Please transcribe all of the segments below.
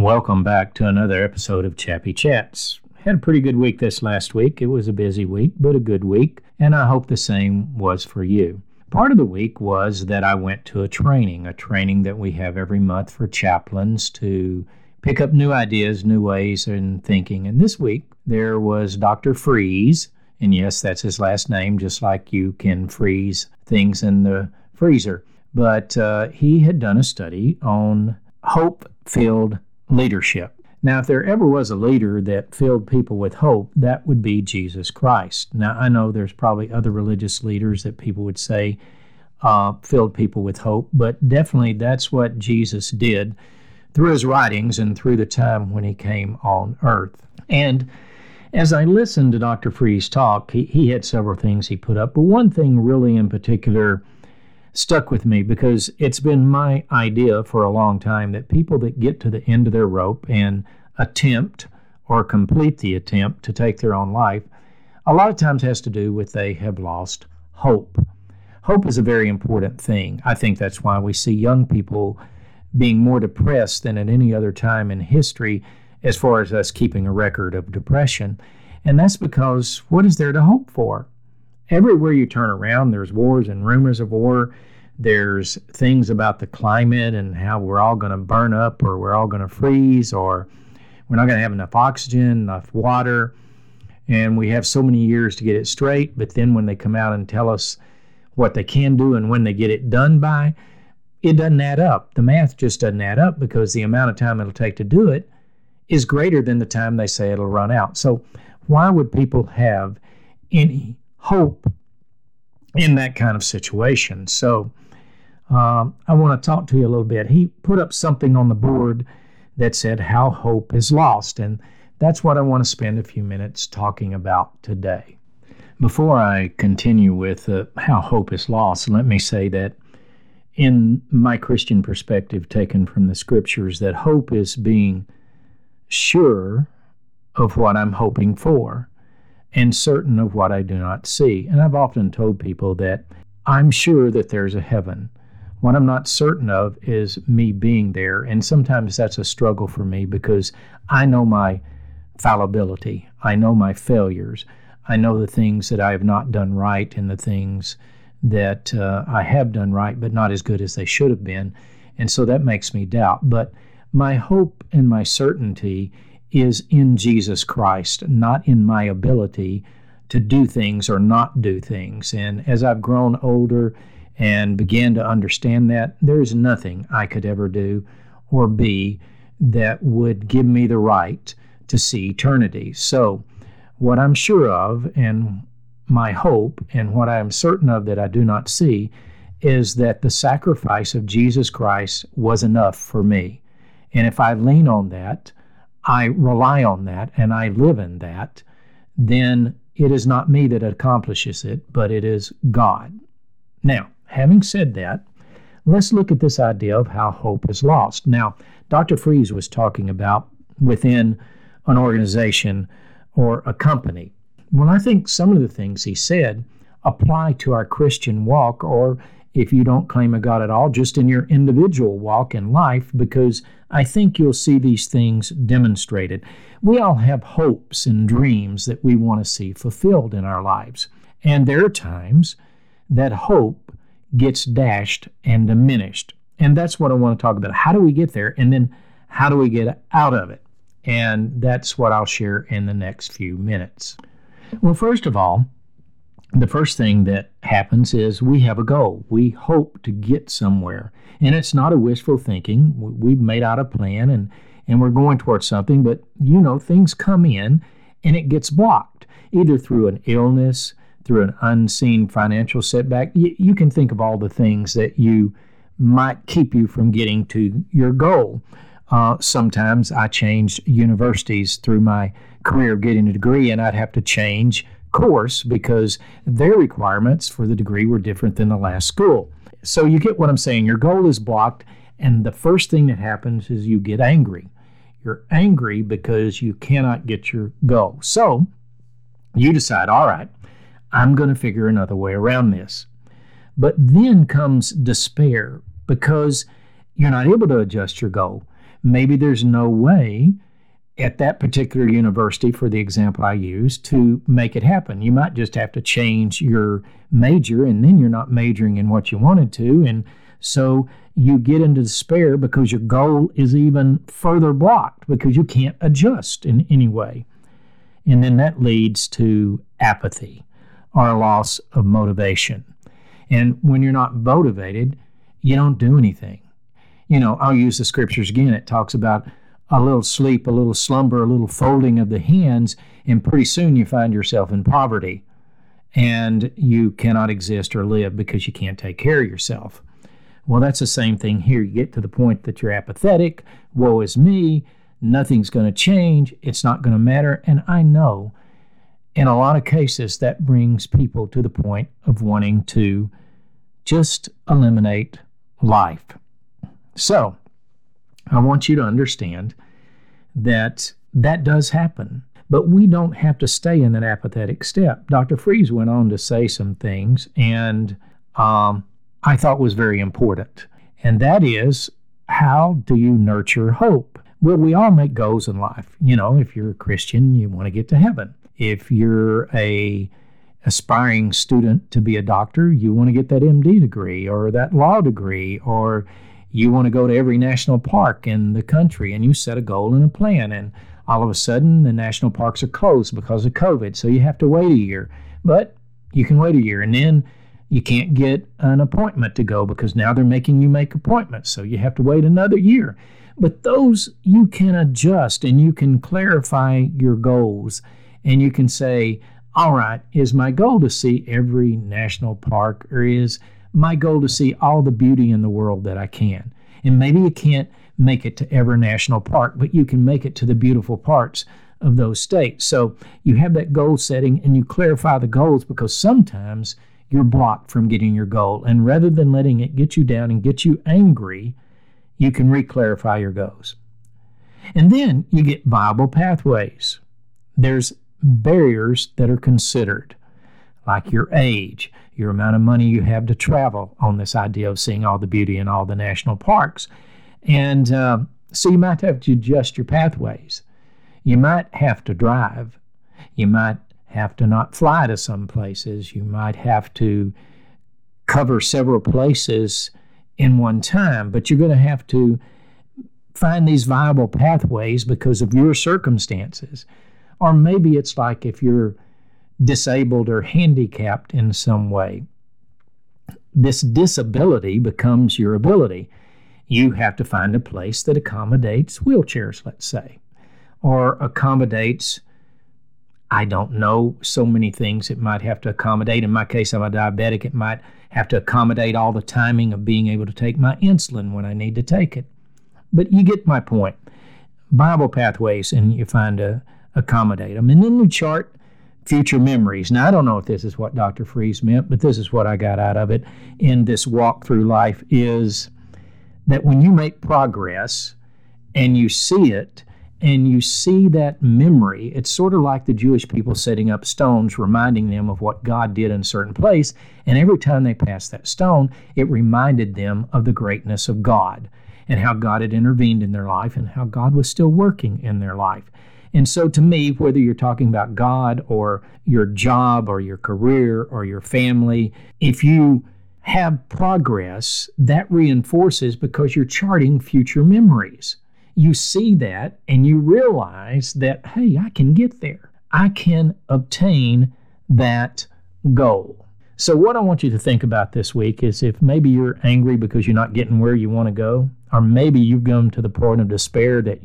Welcome back to another episode of Chappy Chats. Had a pretty good week this last week. It was a busy week, but a good week, and I hope the same was for you. Part of the week was that I went to a training, a training that we have every month for chaplains to pick up new ideas, new ways in thinking. And this week there was Dr. Freeze, and yes, that's his last name, just like you can freeze things in the freezer. But uh, he had done a study on hope filled leadership. Now, if there ever was a leader that filled people with hope, that would be Jesus Christ. Now, I know there's probably other religious leaders that people would say uh, filled people with hope, but definitely that's what Jesus did through his writings and through the time when he came on earth. And as I listened to Dr. Freeze talk, he, he had several things he put up, but one thing really in particular stuck with me because it's been my idea for a long time that people that get to the end of their rope and attempt or complete the attempt to take their own life a lot of times has to do with they have lost hope. Hope is a very important thing. I think that's why we see young people being more depressed than at any other time in history as far as us keeping a record of depression. And that's because what is there to hope for? everywhere you turn around, there's wars and rumors of war. There's things about the climate and how we're all going to burn up or we're all going to freeze or we're not going to have enough oxygen, enough water. And we have so many years to get it straight. But then when they come out and tell us what they can do and when they get it done by, it doesn't add up. The math just doesn't add up because the amount of time it'll take to do it is greater than the time they say it'll run out. So, why would people have any hope in that kind of situation. So um, I want to talk to you a little bit. He put up something on the board that said, How Hope is Lost. And that's what I want to spend a few minutes talking about today. Before I continue with uh, how hope is lost, let me say that in my Christian perspective, taken from the scriptures, that hope is being sure of what I'm hoping for and certain of what I do not see. And I've often told people that I'm sure that there's a heaven. What I'm not certain of is me being there. And sometimes that's a struggle for me because I know my fallibility, I know my failures, I know the things that I have not done right and the things that uh, I have done right, but not as good as they should have been. And so that makes me doubt. But my hope and my certainty is in Jesus Christ, not in my ability to do things or not do things. And as I've grown older and began to understand that, there's nothing I could ever do or be that would give me the right to see eternity. So, what I'm sure of and my hope and what I am certain of that I do not see is that the sacrifice of Jesus Christ was enough for me. And if I lean on that, I rely on that and I live in that, then it is not me that accomplishes it, but it is God. Now, having said that, let's look at this idea of how hope is lost. Now, Dr. Freeze was talking about within an organization or a company. Well, I think some of the things he said apply to our Christian walk, or if you don't claim a God at all, just in your individual walk in life, because I think you'll see these things demonstrated. We all have hopes and dreams that we want to see fulfilled in our lives. And there are times that hope gets dashed and diminished. And that's what I want to talk about. How do we get there? And then how do we get out of it? And that's what I'll share in the next few minutes. Well, first of all, the first thing that happens is we have a goal. We hope to get somewhere. And it's not a wishful thinking. We've made out a plan and, and we're going towards something, but you know, things come in and it gets blocked, either through an illness, through an unseen financial setback. You, you can think of all the things that you might keep you from getting to your goal. Uh, sometimes I changed universities through my career of getting a degree, and I'd have to change course because their requirements for the degree were different than the last school. So you get what I'm saying. Your goal is blocked, and the first thing that happens is you get angry. You're angry because you cannot get your goal. So you decide, all right, I'm going to figure another way around this. But then comes despair because you're not able to adjust your goal maybe there's no way at that particular university, for the example I use, to make it happen. You might just have to change your major, and then you're not majoring in what you wanted to. And so you get into despair because your goal is even further blocked because you can't adjust in any way. And then that leads to apathy or loss of motivation. And when you're not motivated, you don't do anything. You know, I'll use the scriptures again. It talks about a little sleep, a little slumber, a little folding of the hands, and pretty soon you find yourself in poverty and you cannot exist or live because you can't take care of yourself. Well, that's the same thing here. You get to the point that you're apathetic, woe is me, nothing's going to change, it's not going to matter. And I know in a lot of cases that brings people to the point of wanting to just eliminate life. So, I want you to understand that that does happen. But we don't have to stay in that apathetic step. Dr. Freeze went on to say some things, and um, I thought was very important. And that is, how do you nurture hope? Well, we all make goals in life. You know, if you're a Christian, you want to get to heaven. If you're a aspiring student to be a doctor, you want to get that MD degree or that law degree, or you want to go to every national park in the country and you set a goal and a plan. And all of a sudden, the national parks are closed because of COVID. So you have to wait a year. But you can wait a year. And then you can't get an appointment to go because now they're making you make appointments. So you have to wait another year. But those you can adjust and you can clarify your goals and you can say, all right, is my goal to see every national park or is my goal to see all the beauty in the world that I can? And maybe you can't make it to every national park, but you can make it to the beautiful parts of those states. So you have that goal setting and you clarify the goals because sometimes you're blocked from getting your goal. And rather than letting it get you down and get you angry, you can reclarify your goals. And then you get viable pathways. There's barriers that are considered, like your age, your amount of money you have to travel on this idea of seeing all the beauty in all the national parks. And uh, so you might have to adjust your pathways. You might have to drive. You might have to not fly to some places. You might have to cover several places in one time, but you're going to have to find these viable pathways because of your circumstances. Or maybe it's like if you're disabled or handicapped in some way, this disability becomes your ability. You have to find a place that accommodates wheelchairs, let's say, or accommodates I don't know so many things it might have to accommodate. In my case, I'm a diabetic. It might have to accommodate all the timing of being able to take my insulin when I need to take it. But you get my point. viable pathways, and you find to accommodate them. And then you chart future memories. Now, I don't know if this is what Dr. Freeze meant, but this is what I got out of it in this walk through life is that when you make progress and you see it, and you see that memory, it's sort of like the Jewish people setting up stones, reminding them of what God did in a certain place. And every time they passed that stone, it reminded them of the greatness of God and how God had intervened in their life and how God was still working in their life. And so, to me, whether you're talking about God or your job or your career or your family, if you have progress, that reinforces because you're charting future memories you see that and you realize that, hey, I can get there. I can obtain that goal. So, what I want you to think about this week is if maybe you're angry because you're not getting where you want to go, or maybe you've come to the point of despair that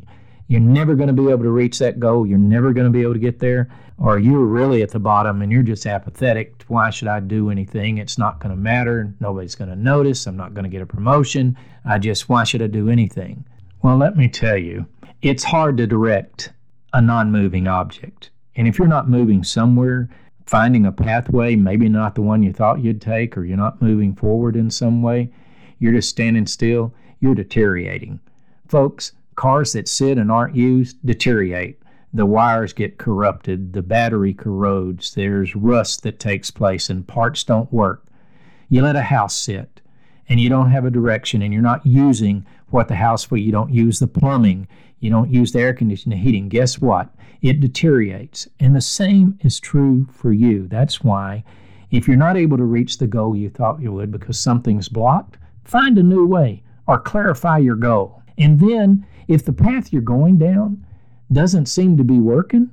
you're never going to be able to reach that goal, you're never going to be able to get there, or you're really at the bottom and you're just apathetic. Why should I do anything? It's not going to matter. Nobody's going to notice. I'm not going to get a promotion. I just, why should I do anything? Well, let me tell you, it's hard to direct a non moving object. And if you're not moving somewhere, finding a pathway, maybe not the one you thought you'd take, or you're not moving forward in some way, you're just standing still, you're deteriorating. Folks, cars that sit and aren't used deteriorate. The wires get corrupted, the battery corrodes, there's rust that takes place, and parts don't work. You let a house sit and you don't have a direction and you're not using what the house for, you don't use the plumbing, you don't use the air conditioning, heating. Guess what? It deteriorates. And the same is true for you. That's why if you're not able to reach the goal you thought you would because something's blocked, find a new way or clarify your goal. And then if the path you're going down doesn't seem to be working,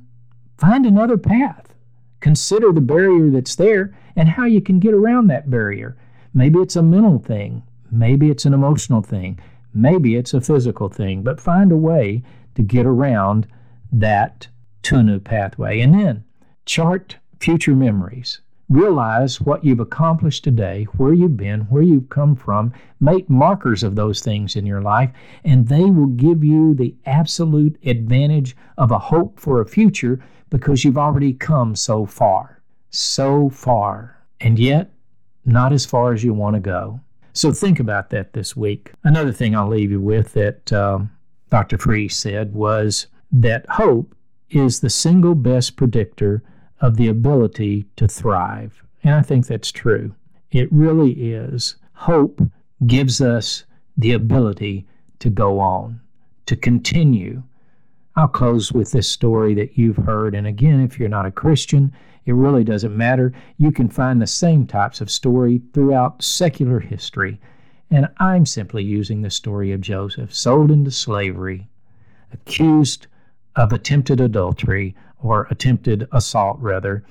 find another path. Consider the barrier that's there and how you can get around that barrier. Maybe it's a mental thing, maybe it's an emotional thing, maybe it's a physical thing, but find a way to get around that to a new pathway. And then chart future memories. Realize what you've accomplished today, where you've been, where you've come from. Make markers of those things in your life, and they will give you the absolute advantage of a hope for a future because you've already come so far. So far. And yet, not as far as you want to go. So think about that this week. Another thing I'll leave you with that um, Dr. Freeze said was that hope is the single best predictor of the ability to thrive. And I think that's true. It really is. Hope gives us the ability to go on, to continue. I'll close with this story that you've heard. And again, if you're not a Christian, it really doesn't matter. You can find the same types of story throughout secular history. And I'm simply using the story of Joseph, sold into slavery, accused of attempted adultery or attempted assault, rather,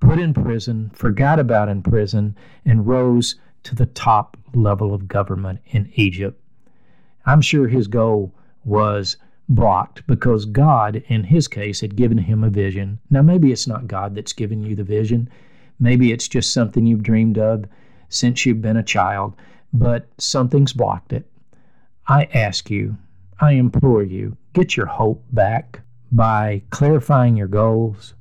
put in prison, forgot about in prison, and rose to the top level of government in Egypt. I'm sure his goal was blocked because God, in his case, had given him a vision. Now, maybe it's not God that's given you the vision. Maybe it's just something you've dreamed of since you've been a child, but something's blocked it. I ask you, I implore you, get your hope back by clarifying your goals,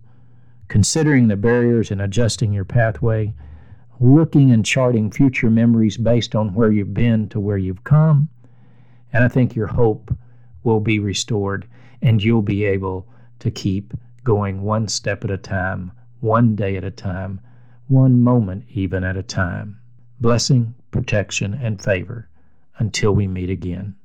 considering the barriers and adjusting your pathway, looking and charting future memories based on where you've been to where you've come. And I think your hope will be restored and you'll be able to keep going one step at a time, one day at a time, one moment even at a time. Blessing, protection, and favor until we meet again.